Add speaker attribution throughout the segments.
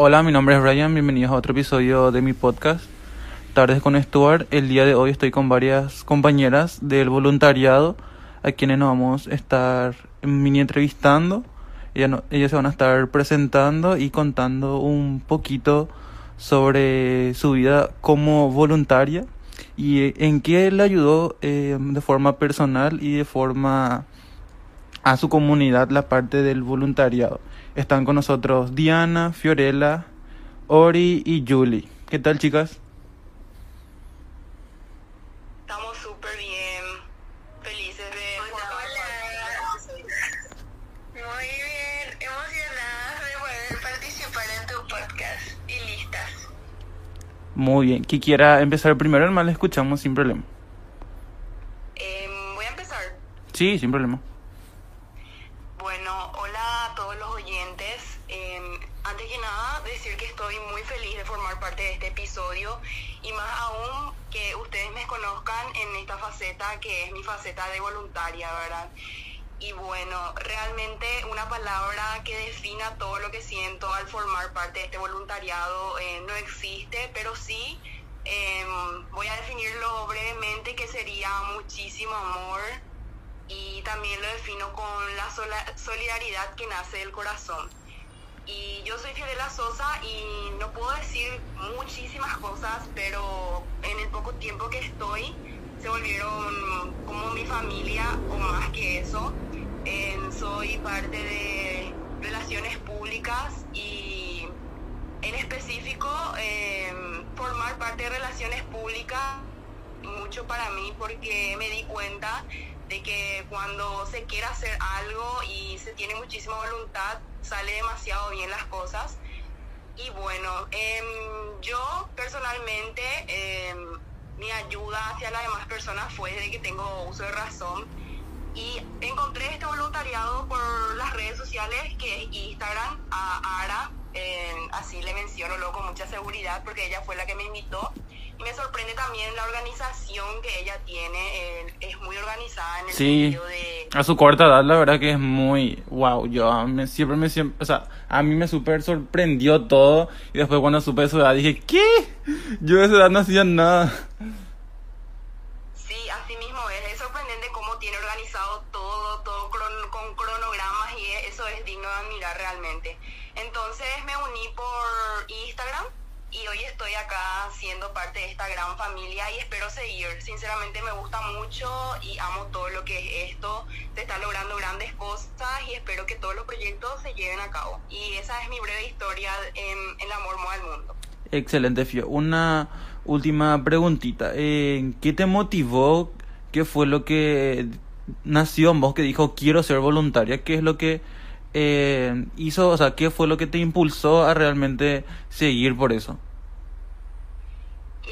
Speaker 1: Hola, mi nombre es Brian, bienvenidos a otro episodio de mi podcast, Tardes con Stuart. El día de hoy estoy con varias compañeras del voluntariado a quienes nos vamos a estar mini entrevistando. Ellas, ellas se van a estar presentando y contando un poquito sobre su vida como voluntaria y eh, en qué le ayudó eh, de forma personal y de forma a su comunidad la parte del voluntariado. Están con nosotros Diana, Fiorella, Ori y Julie. ¿Qué tal, chicas?
Speaker 2: Estamos súper bien, felices de
Speaker 3: Hola, hola. Muy bien, emocionadas de poder participar en tu podcast y listas.
Speaker 1: Muy bien. Quien quiera empezar primero, hermano, le escuchamos sin problema.
Speaker 2: Em, voy a empezar.
Speaker 1: Sí, sin problema.
Speaker 2: Bueno, hola a todos los oyentes. Em, antes que nada, decir que estoy muy feliz de formar parte de este episodio y más aún que ustedes me conozcan en esta faceta que es mi faceta de voluntaria, ¿verdad? Y bueno, realmente una palabra que defina todo lo que siento al formar parte de este voluntariado eh, no existe, pero sí em, voy a definirlo brevemente que sería muchísimo amor y también lo defino con la solidaridad que nace del corazón. Y yo soy Fiorella Sosa y no puedo decir muchísimas cosas, pero en el poco tiempo que estoy se volvieron como mi familia o más que eso. Soy parte de relaciones públicas y en específico eh, formar parte de relaciones públicas mucho para mí porque me di cuenta de que cuando se quiere hacer algo y se tiene muchísima voluntad, sale demasiado bien las cosas. Y bueno, em, yo personalmente, em, mi ayuda hacia las demás personas fue desde que tengo uso de razón. Y encontré este voluntariado por las redes sociales, que es Instagram, a Ara, em, así le menciono luego con mucha seguridad, porque ella fue la que me invitó. Me sorprende también la organización que ella tiene, eh, es muy organizada en el
Speaker 1: Sí.
Speaker 2: sentido de...
Speaker 1: A su corta edad, la verdad que es muy wow. Yo a mí siempre me siempre, o sea, a mí me súper sorprendió todo y después cuando supe de su edad dije, ¿qué? Yo a esa edad no hacía nada.
Speaker 2: Sí, así mismo es. Es sorprendente cómo tiene organizado todo, todo cron- con cronogramas y eso es digno de admirar realmente. Entonces me uní por Instagram y hoy estoy acá siendo parte de esta gran familia y espero seguir. Sinceramente me gusta mucho y amo todo lo que es esto. Se están logrando grandes cosas y espero que todos los proyectos se lleven a cabo. Y esa es mi breve historia en El amor mueve al mundo.
Speaker 1: Excelente, Fio. Una última preguntita. Eh, ¿Qué te motivó? ¿Qué fue lo que nació en vos que dijo quiero ser voluntaria? ¿Qué es lo que eh, hizo? O sea, ¿qué fue lo que te impulsó a realmente seguir por eso?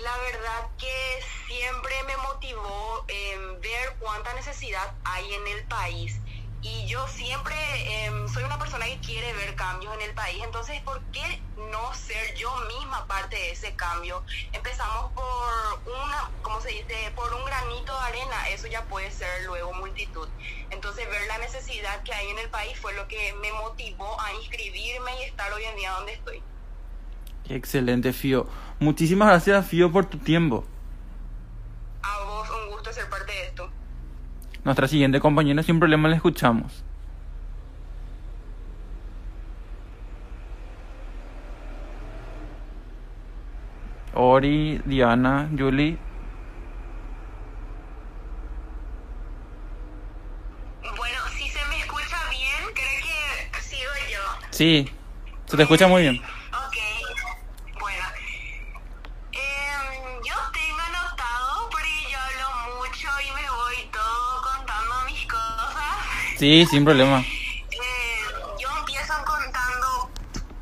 Speaker 2: La verdad que siempre me motivó em, ver cuánta necesidad hay en el país. Y yo siempre em, soy una persona que quiere ver cambios en el país. Entonces, ¿por qué no ser yo misma parte de ese cambio? Empezamos por una, como se dice, por un granito de arena. Eso ya puede ser luego multitud. Entonces, ver la necesidad que hay en el país fue lo que me motivó a inscribirme y estar hoy en día donde estoy.
Speaker 1: Excelente, Fio. Muchísimas gracias, Fio, por tu tiempo.
Speaker 2: A vos un gusto ser parte de esto.
Speaker 1: Nuestra siguiente compañera sin problema la escuchamos. Ori, Diana, Julie.
Speaker 3: Bueno, si se me escucha bien, creo que sigo yo.
Speaker 1: Sí, se te escucha muy bien. Sí, sin problema.
Speaker 3: Eh, yo empiezo contando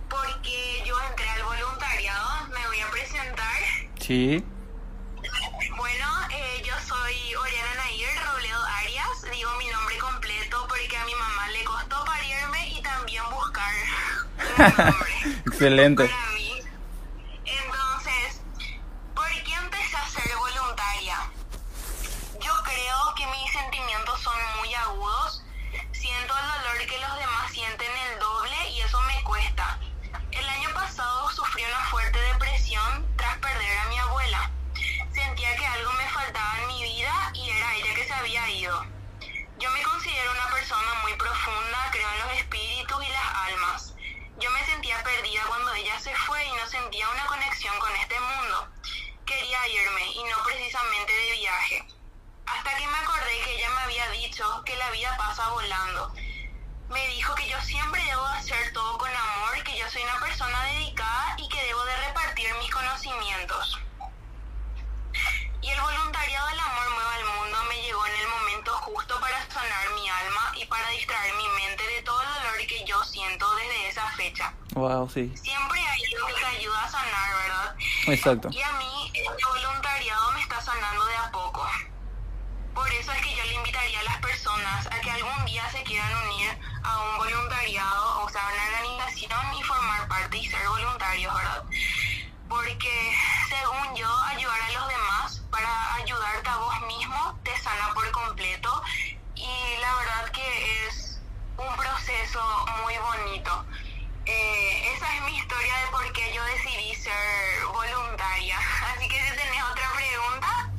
Speaker 3: porque yo entré al voluntariado, me voy a presentar.
Speaker 1: Sí.
Speaker 3: Bueno, eh, yo soy Oriana Nair Robledo Arias, digo mi nombre completo porque a mi mamá le costó parirme y también buscar.
Speaker 1: Excelente.
Speaker 3: Irme y no precisamente de viaje. Hasta que me acordé que ella me había dicho que la vida pasa volando. Me dijo que yo siempre debo hacer todo con amor, que yo soy una persona dedicada y que debo de repartir mis conocimientos. Y el voluntariado del amor mueve al mundo me llegó en el momento justo para sanar mi alma y para distraer mi mente de todo el dolor que yo siento desde esa fecha.
Speaker 1: Wow, sí.
Speaker 3: Siempre hay algo que te ayuda a sanar, ¿verdad?
Speaker 1: Exacto.
Speaker 3: Y a mí este voluntariado me está sanando de a poco. Por eso es que yo le invitaría a las personas a que algún día se quieran unir a un voluntariado, o sea, una organización y formar parte y ser voluntarios, ¿verdad? Porque según yo, ayudar a los demás para ayudarte a vos mismo te sana por completo y la verdad que es un proceso muy bonito. Eh, es mi historia de por qué yo decidí ser voluntaria. Así que si tenés otra pregunta,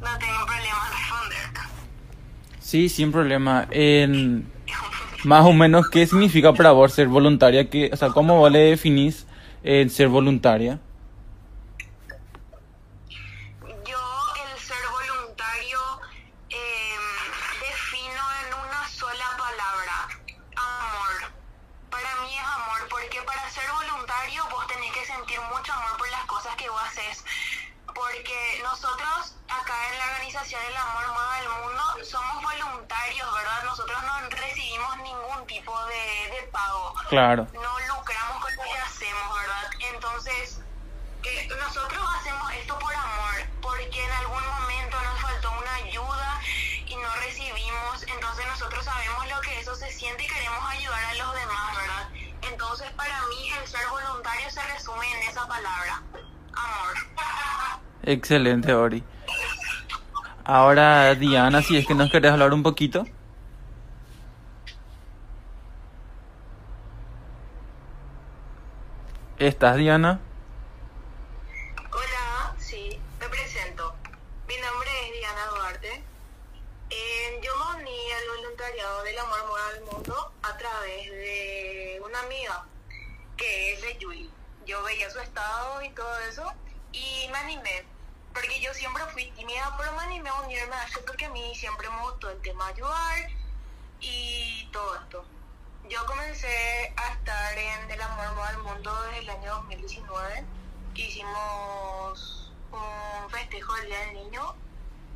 Speaker 3: no tengo problema en responderte.
Speaker 1: Sí, sin problema. En más o menos, ¿qué significa para vos ser voluntaria? ¿Qué, o sea, ¿cómo vos le definís el ser voluntaria? Claro.
Speaker 3: no lucramos con lo que hacemos, ¿verdad? Entonces, eh, nosotros hacemos esto por amor, porque en algún momento nos faltó una ayuda y no recibimos, entonces nosotros sabemos lo que eso se siente y queremos ayudar a los demás, ¿verdad? Entonces, para mí, el ser voluntario se resume en esa palabra, amor.
Speaker 1: Excelente, Ori. Ahora, Diana, si es que nos querés hablar un poquito. ¿Estás, Diana?
Speaker 3: Hola, sí, me presento. Mi nombre es Diana Duarte. Eh, yo me uní al voluntariado del Amor Moral al Mundo a través de una amiga que es de Yuli. Yo veía su estado y todo eso y me animé. Porque yo siempre fui tímida, pero me animé a unirme a eso porque a mí siempre me gustó el tema ayudar y todo esto. Yo comencé a estar en El Amor año 2019 que hicimos un festejo del Día del Niño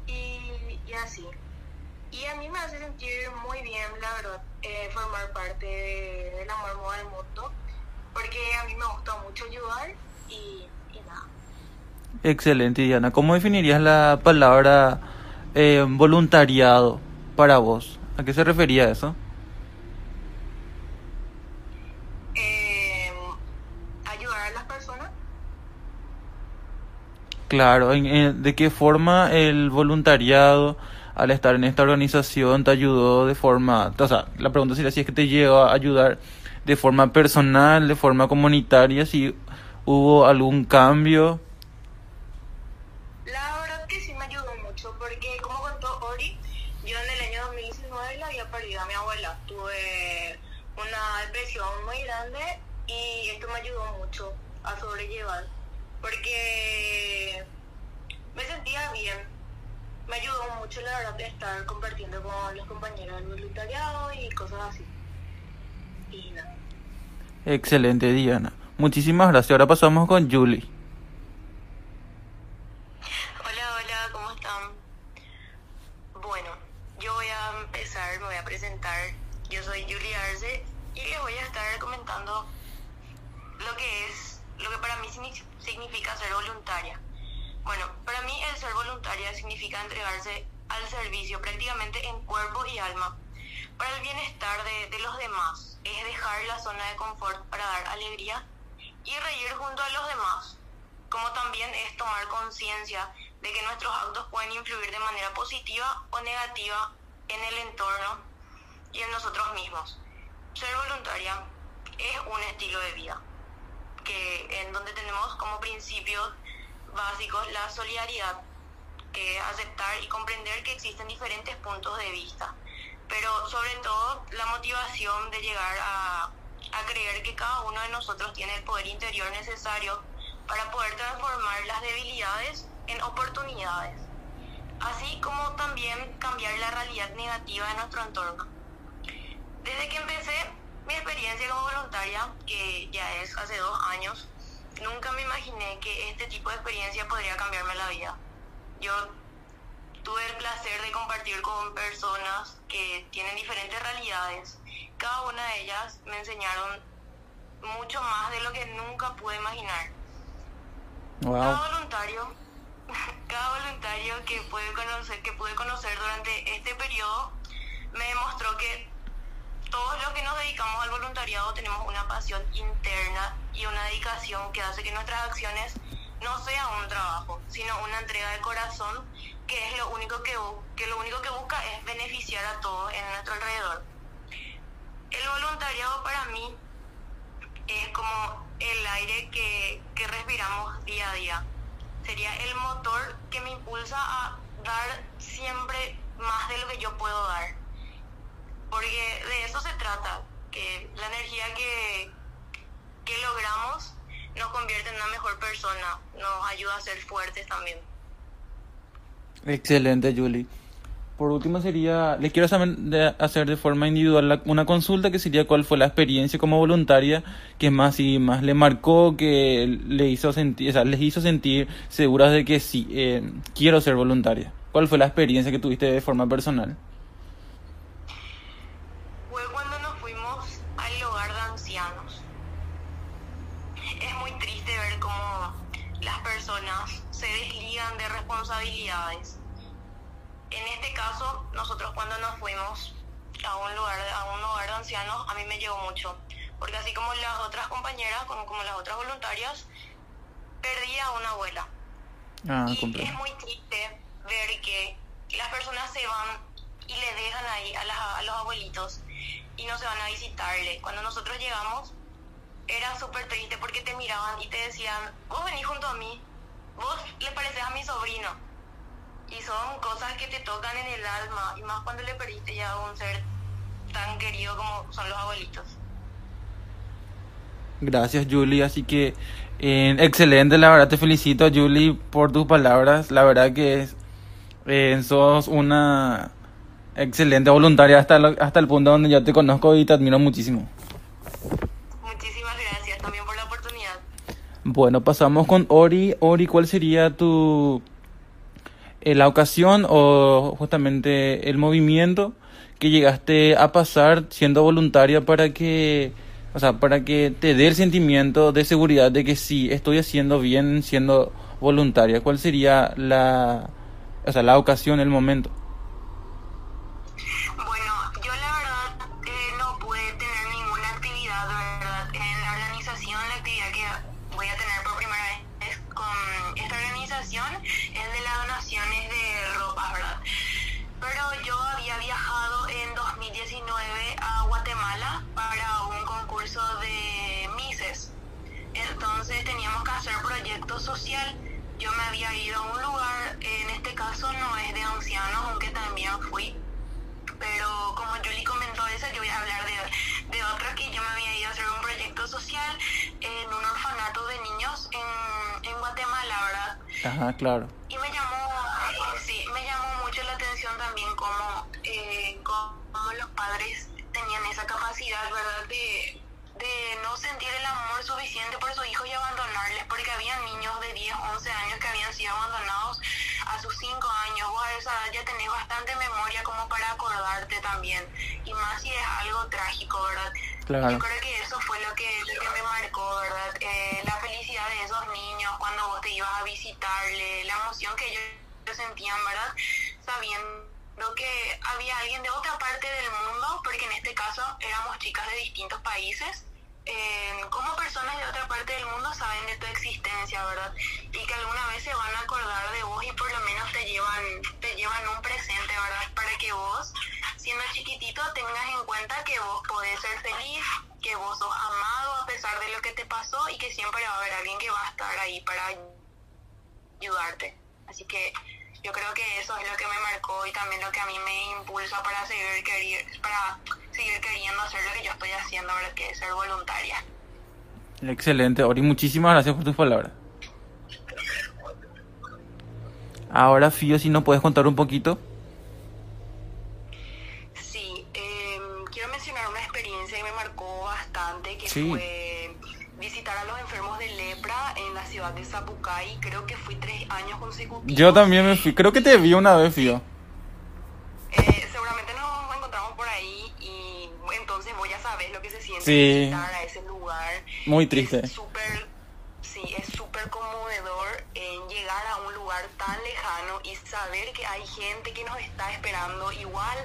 Speaker 3: y, así. Y a mí me hace sentir muy bien, la verdad, eh, formar parte de, del amor Moda del mundo, porque a mí me gusta mucho ayudar y, y nada.
Speaker 1: Excelente, Diana. ¿Cómo definirías la palabra eh, voluntariado para vos? ¿A qué se refería eso?
Speaker 3: Eh, ayudar a las personas,
Speaker 1: Claro, en- ¿de qué forma el voluntariado al estar en esta organización te ayudó de forma, o sea, la pregunta sería si es que te llegó a ayudar de forma personal, de forma comunitaria, si hubo algún cambio?
Speaker 3: la verdad que sí me ayudó mucho, porque como contó Ori, yo en el año 2019 le había perdido a mi abuela. Tuve una depresión muy grande y esto me ayudó mucho a sobrellevar, porque me sentía bien. Me ayudó mucho, la verdad, de estar compartiendo con los compañeros del voluntariado y cosas así. Y nada.
Speaker 1: Excelente, Diana. Muchísimas gracias. Ahora pasamos con Julie.
Speaker 3: Hola, hola, ¿cómo están? Bueno, yo voy a empezar, me voy a presentar. Yo soy Julie Arce y les voy a estar comentando lo que es, lo que para mí signi- significa ser voluntaria. Bueno, para mí el ser voluntaria significa entregarse al servicio prácticamente en cuerpo y alma para el bienestar de, de los demás. Es dejar la zona de confort para dar alegría y reír junto a los demás como también es tomar conciencia de que nuestros actos pueden influir de manera positiva o negativa en el entorno y en nosotros mismos. Ser voluntaria es un estilo de vida que en donde tenemos como principios básicos la solidaridad, que aceptar y comprender que existen diferentes puntos de vista, pero sobre todo la motivación de llegar a, a creer que cada uno de nosotros tiene el poder interior necesario para poder transformar las debilidades en oportunidades, así como también cambiar la realidad negativa de nuestro entorno. Desde que empecé mi experiencia como voluntaria, que ya es hace dos años, nunca me imaginé que este tipo de experiencia podría cambiarme la vida. Yo tuve el placer de compartir con personas que tienen diferentes realidades. Cada una de ellas me enseñaron mucho más de lo que nunca pude imaginar. Cada voluntario, cada voluntario que pude conocer, que pude conocer durante este periodo, me demostró que todos los que nos dedicamos al voluntariado tenemos una pasión interna y una dedicación que hace que nuestras acciones no sea un trabajo, sino una entrega de corazón que es lo único que, que lo único que busca es beneficiar a todos en nuestro alrededor. El voluntariado para mí es como el aire que, que respiramos día a día. Sería el motor que me impulsa a dar siempre más de lo que yo puedo dar. Porque de eso se trata, que la energía que, que logramos nos convierte en una mejor persona, nos ayuda a ser fuertes también.
Speaker 1: Excelente, Julie. Por último sería, le quiero hacer de forma individual una consulta que sería cuál fue la experiencia como voluntaria que más y más le marcó, que le hizo sentir, o sea, les hizo sentir seguras de que sí, eh, quiero ser voluntaria. ¿Cuál fue la experiencia que tuviste de forma personal?
Speaker 3: Caso, nosotros cuando nos fuimos a un lugar, a un hogar de ancianos, a mí me llegó mucho, porque así como las otras compañeras, como, como las otras voluntarias, perdí a una abuela.
Speaker 1: Ah,
Speaker 3: y es muy triste ver que las personas se van y le dejan ahí a, a los abuelitos y no se van a visitarle. Cuando nosotros llegamos, era súper triste porque te miraban y te decían, vos venís junto a mí, vos le pareces a mi sobrino. Y son cosas que te tocan en el alma, y más cuando le perdiste ya a un ser tan querido como son los abuelitos.
Speaker 1: Gracias, Julie. Así que, eh, excelente, la verdad te felicito, Julie, por tus palabras. La verdad que es, eh, sos una excelente voluntaria hasta, hasta el punto donde yo te conozco y te admiro muchísimo. Bueno, pasamos con Ori. Ori, ¿cuál sería tu la ocasión o justamente el movimiento que llegaste a pasar siendo voluntaria para que, o sea, para que te dé el sentimiento de seguridad de que sí estoy haciendo bien siendo voluntaria? ¿Cuál sería la, o sea, la ocasión, el momento? Ajá, claro.
Speaker 3: Y me llamó, sí, me llamó mucho la atención también cómo, eh, cómo los padres tenían esa capacidad, ¿verdad? De de no sentir el amor suficiente por sus hijos y abandonarles, porque había niños de 10, 11 años que habían sido abandonados a sus 5 años. Vos a esa edad ya tenés bastante memoria como para acordarte también, y más si es algo trágico, ¿verdad? Yo creo que eso fue lo que, me marcó, a visitarle, la emoción que ellos sentían, ¿verdad? Sabiendo que había alguien de otra parte del mundo, porque en este caso éramos chicas de distintos países, eh, cómo personas de otra parte del mundo saben de tu existencia, ¿verdad? Y que alguna vez se van a acordar de vos y por lo menos te llevan, te llevan un presente, ¿verdad? Para que vos, siendo chiquitito, tengas en cuenta que vos podés ser feliz, que vos sos amado a pesar de lo que te pasó y que siempre va a haber alguien que va a estar ahí para ayudarte. Así que yo creo que eso es lo que me marcó y también lo que a mí me impulsa para seguir, querer, para seguir queriendo hacer lo que yo estoy haciendo ahora, que es ser voluntaria.
Speaker 1: Excelente, Ori, muchísimas gracias por tus palabras. Ahora, Fío, si nos puedes contar un poquito.
Speaker 2: Sí, eh, quiero mencionar una experiencia que me marcó bastante, que
Speaker 1: Sí.
Speaker 2: fue ciudad de Zapucay. Creo que fui tres años consecutivos.
Speaker 1: Yo también me fui, creo que te vi una vez, Fío.
Speaker 2: Eh, seguramente nos encontramos por ahí y entonces vos ya sabes lo que se siente
Speaker 1: Sí.
Speaker 2: visitar a ese lugar.
Speaker 1: Muy triste.
Speaker 2: Es súper, sí, es súper conmovedor en llegar a un lugar tan lejano y saber que hay gente que nos está esperando. Igual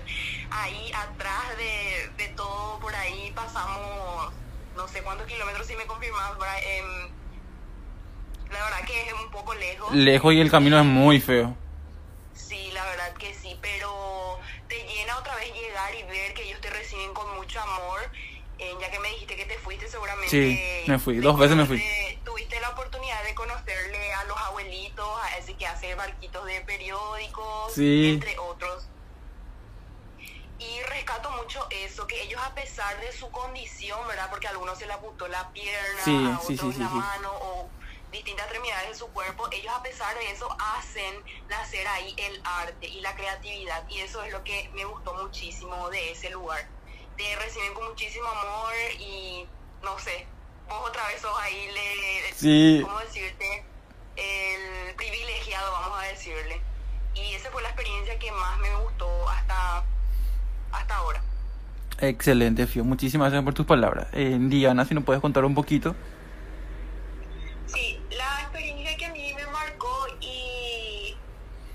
Speaker 2: ahí atrás de, de todo por ahí pasamos no sé cuántos kilómetros si me confirmas, em, la verdad que es un poco lejos.
Speaker 1: Lejos y el camino es muy feo.
Speaker 2: Sí, la verdad que sí, pero te llena otra vez llegar y ver que ellos te reciben con mucho amor, eh, ya que me dijiste que te fuiste seguramente.
Speaker 1: Sí, me fui, dos veces me fui.
Speaker 2: Tuviste la oportunidad de conocerle a los abuelitos, a ese que hace barquitos de periódicos,
Speaker 1: Sí.
Speaker 2: entre otros. Y rescato mucho eso, que ellos a pesar de su condición, ¿verdad? Porque a algunos se le apuntó la pierna,
Speaker 1: Sí,
Speaker 2: a otros
Speaker 1: sí,
Speaker 2: la
Speaker 1: sí, sí.
Speaker 2: mano o distintas extremidades de su cuerpo, ellos a pesar de eso hacen nacer ahí el arte y la creatividad. Y eso es lo que me gustó muchísimo de ese lugar. Te reciben con muchísimo amor y no sé, vos otra vez sos ahí, le,
Speaker 1: Sí.
Speaker 2: ¿cómo decirte? El privilegiado, vamos a decirle. Y esa fue la experiencia que más me gustó hasta, hasta ahora.
Speaker 1: Excelente, Fío. Muchísimas gracias por tus palabras. Eh, Diana, si nos puedes contar un poquito.
Speaker 3: Sí, la experiencia que a mí me marcó y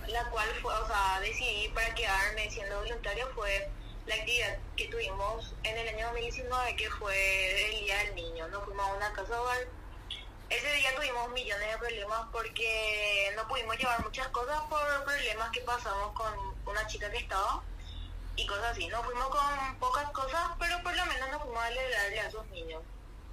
Speaker 3: la cual fue, o sea, decidí para quedarme siendo voluntaria fue la actividad que tuvimos en el año 2019, que fue el Día del Niño. Nos fuimos a una casa hogar. Ese día tuvimos millones de problemas porque no pudimos llevar muchas cosas por problemas que pasamos con una chica que estaba y cosas así. Nos fuimos con pocas cosas, pero por lo menos nos fuimos a alegrarle a esos niños.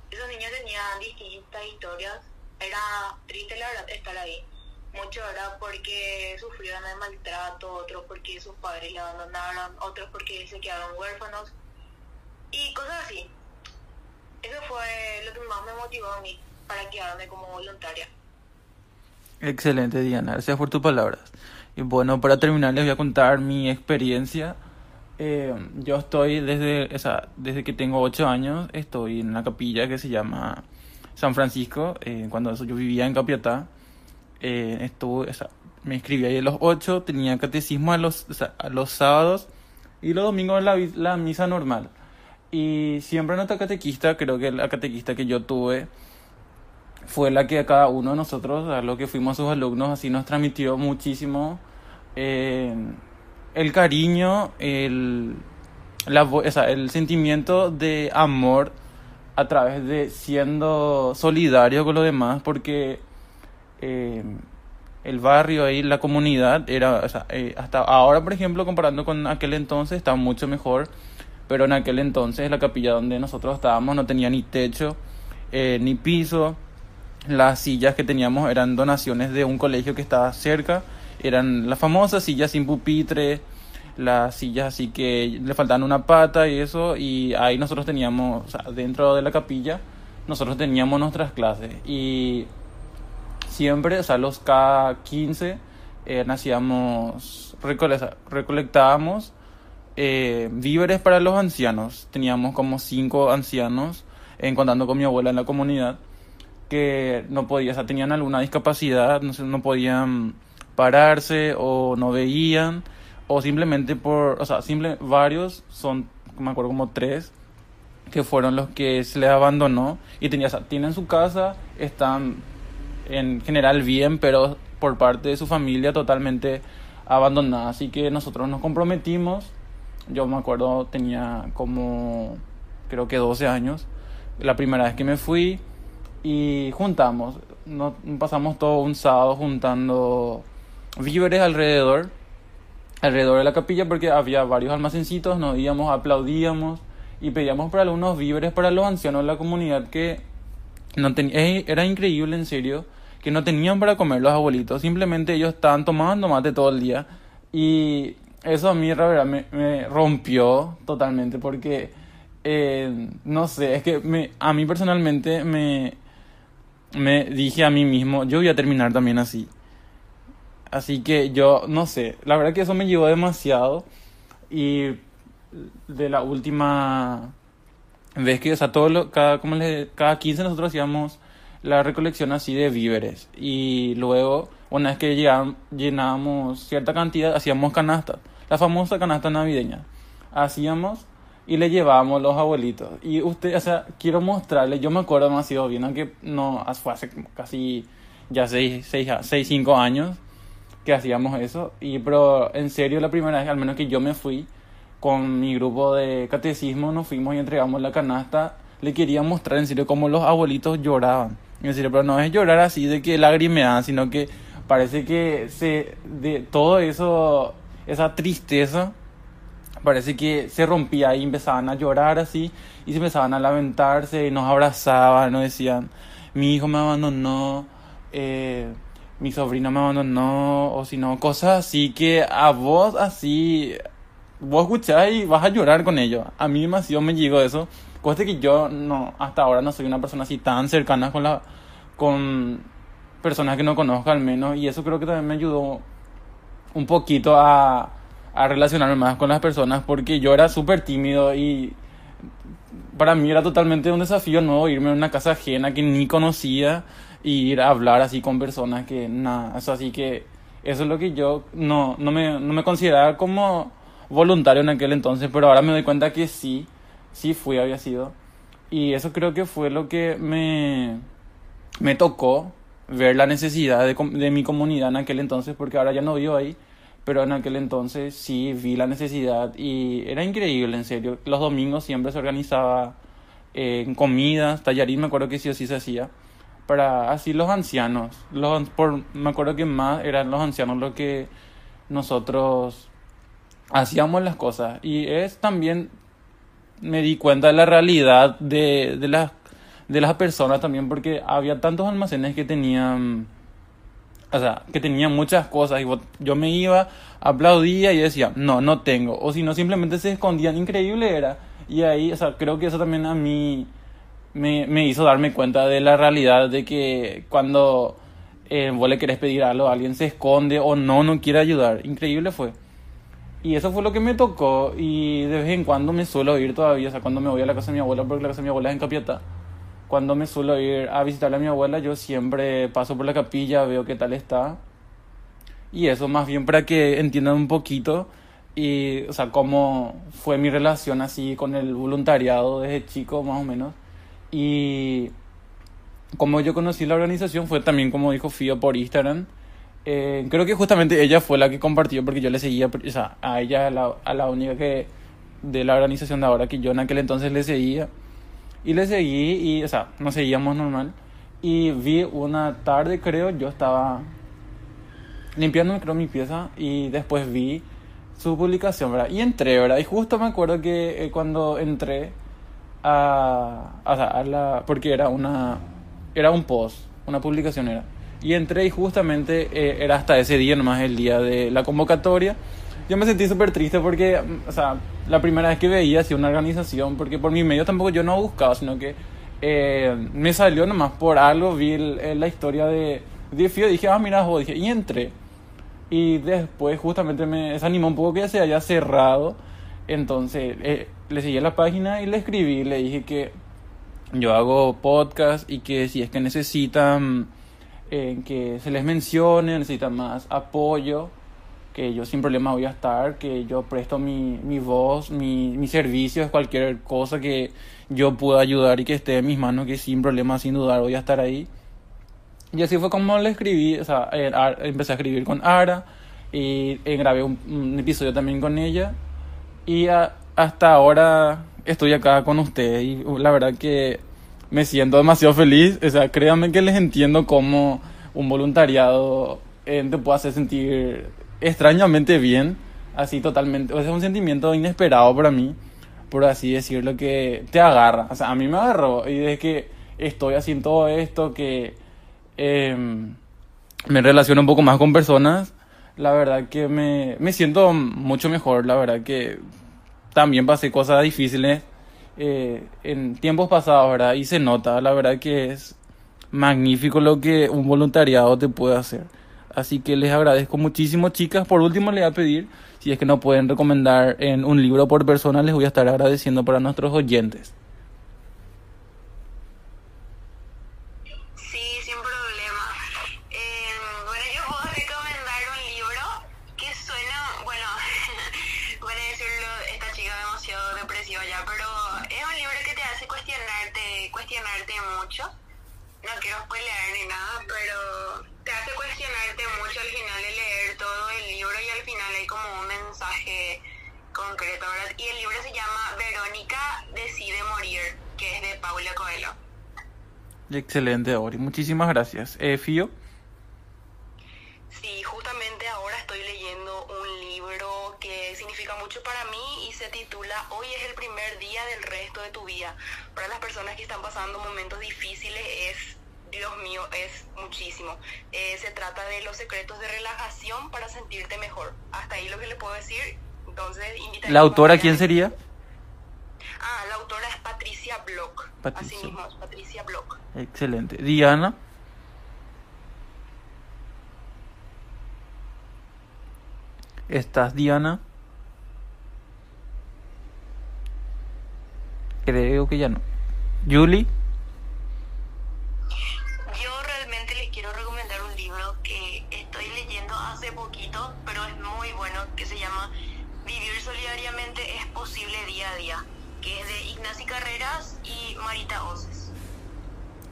Speaker 3: Esos niños tenían distintas historias. Era triste la verdad estar ahí. Mucho era porque sufrieron el maltrato, otros porque sus padres le abandonaron, otros porque se quedaron huérfanos y cosas así. Eso fue lo que más me motivó a mí para quedarme como voluntaria.
Speaker 1: Excelente, Diana. Gracias por tus palabras. Y bueno, para terminar, les voy a contar mi experiencia. Eh, yo estoy desde, o sea, desde que tengo 8 años, estoy en una capilla que se llama San Francisco. Eh, cuando yo vivía en Capiatá, eh, estuve, o sea, me inscribí ahí a los 8, tenía catecismo a los, a los sábados y los domingos la, la misa normal. Y siempre nuestra catequista, creo que la catequista que yo tuve, fue la que a cada uno de nosotros, a lo que fuimos sus alumnos, así nos transmitió muchísimo eh, el cariño, el, la, o sea, el sentimiento de amor a través de siendo solidario con los demás, porque eh, el barrio ahí, la comunidad, era, o sea, eh, hasta ahora, por ejemplo, comparando con aquel entonces, está mucho mejor, pero en aquel entonces la capilla donde nosotros estábamos no tenía ni techo, eh, ni piso, las sillas que teníamos eran donaciones de un colegio que estaba cerca, eran las famosas sillas sin pupitre, las sillas así que le faltaban una pata y eso, y ahí nosotros teníamos, o sea, dentro de la capilla, nosotros teníamos nuestras clases. Y siempre, o sea, los K15 eh, hacíamos, recolectábamos eh, víveres para los ancianos. Teníamos como cinco ancianos, en contando con mi abuela en la comunidad, que no podían, o sea, tenían alguna discapacidad, no, no podían pararse o no veían, o simplemente por, o sea, simple, varios, son, me acuerdo como tres, que fueron los que se les abandonó y tenía, o sea, su casa, están en general bien, pero por parte de su familia totalmente abandonada. Así que nosotros nos comprometimos. Yo me acuerdo, tenía como, creo que 12 años, la primera vez que me fui y juntamos. No, pasamos todo un sábado juntando víveres alrededor, alrededor de la capilla, porque había varios almacencitos, nos íbamos, aplaudíamos y pedíamos por algunos víveres para los ancianos de la comunidad que no ten- era increíble en serio que no tenían para comer los abuelitos simplemente ellos estaban tomando mate todo el día y eso a mí la verdad me, me rompió totalmente porque eh, no sé es que me, a mí personalmente me me dije a mí mismo yo voy a terminar también así Así que yo, no sé, la verdad que eso me llevó demasiado. Y de la última vez que, o sea, todo lo, cada, como le, cada 15 nosotros hacíamos la recolección así de víveres. Y luego, una vez que llenábamos cierta cantidad, hacíamos canastas. La famosa canasta navideña. Hacíamos y le llevábamos los abuelitos. Y usted, o sea, quiero mostrarle, yo me acuerdo demasiado bien, aunque no, fue hace casi ya 6, 6, 6, 5 años que hacíamos eso. Y, pero en serio, la primera vez, al menos que yo me fui con mi grupo de catecismo, nos fuimos y entregamos la canasta. Le quería mostrar en serio cómo los abuelitos lloraban. En serio, pero no es llorar así de que lagrimean, sino que parece que se, de todo eso, esa tristeza, parece que se rompía y empezaban a llorar así y se empezaban a lamentarse y nos abrazaban, nos decían, mi hijo me abandonó, eh, mi sobrino me abandonó, o si no, cosas así que a vos así, vos escuchás y vas a llorar con ellos. A mí demasiado me llegó eso. Cosa que yo no, hasta ahora no soy una persona así tan cercana con la, con personas que no conozco al menos, y eso creo que también me ayudó un poquito a, a relacionarme más con las personas, porque yo era súper tímido y para mí era totalmente un desafío nuevo irme a una casa ajena que ni conocía y ir a hablar así con personas que nada, eso así que eso es lo que yo no, no, me, no me consideraba como voluntario en aquel entonces, pero ahora me doy cuenta que sí, sí fui, había sido. Y eso creo que fue lo que me, me tocó ver la necesidad de, mi comunidad en aquel entonces, porque ahora ya no vivo ahí, pero en aquel entonces sí vi la necesidad y era increíble, en serio. Los domingos siempre se organizaba eh, comidas, tallarín, me acuerdo que sí o sí se hacía para así los ancianos. Los, por, me acuerdo que más eran los ancianos lo que nosotros hacíamos las cosas. Y es también, me di cuenta de la realidad de, de, las, de las personas también, porque había tantos almacenes que tenían, o sea, que tenían muchas cosas. Y yo me iba, aplaudía y decía, no, no tengo. O si no, simplemente se escondían. Increíble era. Y ahí, o sea, creo que eso también a mí me, me hizo darme cuenta de la realidad de que cuando eh, vos le querés pedir algo, alguien se esconde o no, no quiere ayudar. Increíble fue. Y eso fue lo que me tocó y de vez en cuando me suelo ir todavía, o sea, cuando me voy a la casa de mi abuela, porque la casa de mi abuela es en Capiatá, cuando me suelo ir a visitar a mi abuela, yo siempre paso por la capilla, veo qué tal está. Y eso más bien para que entiendan un poquito y, o sea, cómo fue mi relación así con el voluntariado desde chico, más o menos. Y como yo conocí la organización fue también como dijo Fío por Instagram. Eh, creo que justamente ella fue la que compartió porque yo le seguía, o sea, a ella, a la, a la única que de la organización de ahora que yo en aquel entonces le seguía. Y le seguí y, o sea, nos seguíamos normal. Y vi una tarde, creo, yo estaba limpiando, creo, mi pieza y después vi su publicación, ¿verdad? Y entré, ¿verdad? Y justo me acuerdo que eh, cuando entré a, a, la, porque era una, era un post, una publicación era. Y entré y justamente eh, era hasta ese día nomás el día de la convocatoria. Yo me sentí súper triste porque, o sea, la primera vez que veía así una organización, porque por mi medio tampoco yo no buscaba, sino que eh, me salió nomás por algo, vi la historia de, de Fio, dije, ah, mira, dije, y entré. Y después justamente me desanimó un poco que se haya cerrado. Entonces, eh, le seguí la página y le escribí, le dije que yo hago podcast y que si es que necesitan eh, que se les mencione, necesitan más apoyo, que yo sin problema voy a estar, que yo presto mi, mi voz, mi, mi servicio, cualquier cosa que yo pueda ayudar y que esté en mis manos, que sin problema, sin dudar, voy a estar ahí. Y así fue como le escribí, o sea, eh, empecé a escribir con Ara y eh, grabé un, episodio también con ella. Y hasta ahora estoy acá con ustedes y la verdad que me siento demasiado feliz. O sea, créanme que les entiendo cómo un voluntariado eh, te puede hacer sentir extrañamente bien, así totalmente. O sea, es un sentimiento inesperado para mí, por así decirlo, que te agarra. O sea, a mí me agarró y desde que estoy haciendo todo esto, que em, me relaciono un poco más con personas, la verdad que me, me siento mucho mejor, la verdad que también pasé cosas difíciles eh, en tiempos pasados, ¿verdad? Y se nota, la verdad que es magnífico lo que un voluntariado te puede hacer. Así que les agradezco muchísimo, chicas. Por último, les voy a pedir, si es que no pueden recomendar en un libro por persona, les voy a estar agradeciendo para nuestros oyentes.
Speaker 3: No quiero spoilear ni nada, pero te hace cuestionarte mucho al final de leer todo el libro y al final hay como un mensaje concreto, ¿verdad? Y el libro se llama Verónica decide morir, que es de Paula Coelho.
Speaker 1: Excelente, Ori. Muchísimas gracias. Eh, Fío.
Speaker 2: Sí, justamente ahora estoy leyendo un libro que significa mucho para mí y se titula Hoy es el primer día del resto de tu vida. Para las personas que están pasando momentos difíciles es, Dios mío, es muchísimo. Eh, se trata de los secretos de relajación para sentirte mejor. Hasta ahí lo que le puedo decir. Entonces, invitaría
Speaker 1: ¿La autora quién sería?
Speaker 2: Ah, la autora es Patricia Block.
Speaker 1: Patricia.
Speaker 2: Así mismo, es Patricia Block.
Speaker 1: Excelente. Diana. ¿Estás, Diana? Creo que ya no. Julie.
Speaker 3: Posible día a día, que es de Ignacy Carreras y Marita Oces.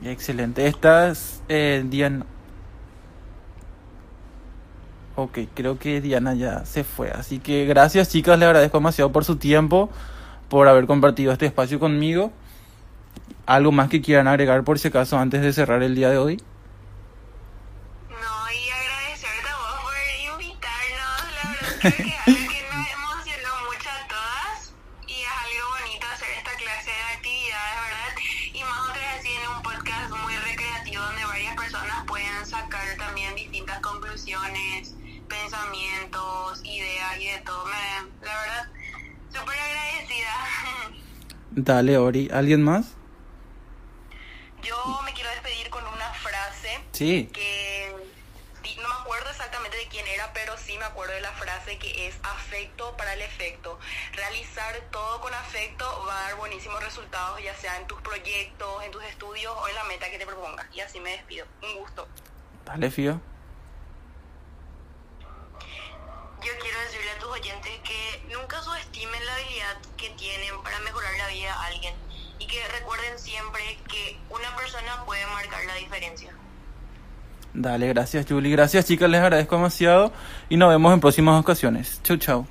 Speaker 1: Excelente. ¿Estás, eh, Diana? Ok, creo que Diana ya se fue. Así que gracias, chicas. Le agradezco demasiado por su tiempo, por haber compartido este espacio conmigo. ¿Algo más que quieran agregar por si acaso antes de cerrar el día de hoy?
Speaker 3: No, y agradecerte a vos por invitarnos, la verdad pensamientos, ideas y de todo. Me, la verdad, súper agradecida.
Speaker 1: Dale, Ori. ¿Alguien más?
Speaker 2: Yo me quiero despedir con una frase
Speaker 1: Sí.
Speaker 2: que no me acuerdo exactamente de quién era, pero sí me acuerdo de la frase que es afecto para el efecto. Realizar todo con afecto va a dar buenísimos resultados, ya sea en tus proyectos, en tus estudios o en la meta que te propongas. Y así me despido. Un gusto.
Speaker 1: Dale, Fío.
Speaker 3: Yo quiero decirle a tus oyentes que nunca subestimen la habilidad que tienen para mejorar la vida a alguien y que recuerden siempre que una persona puede marcar la diferencia.
Speaker 1: Dale, gracias, Julie. Gracias, chicas. Les agradezco demasiado. Y nos vemos en próximas ocasiones. Chau, chau.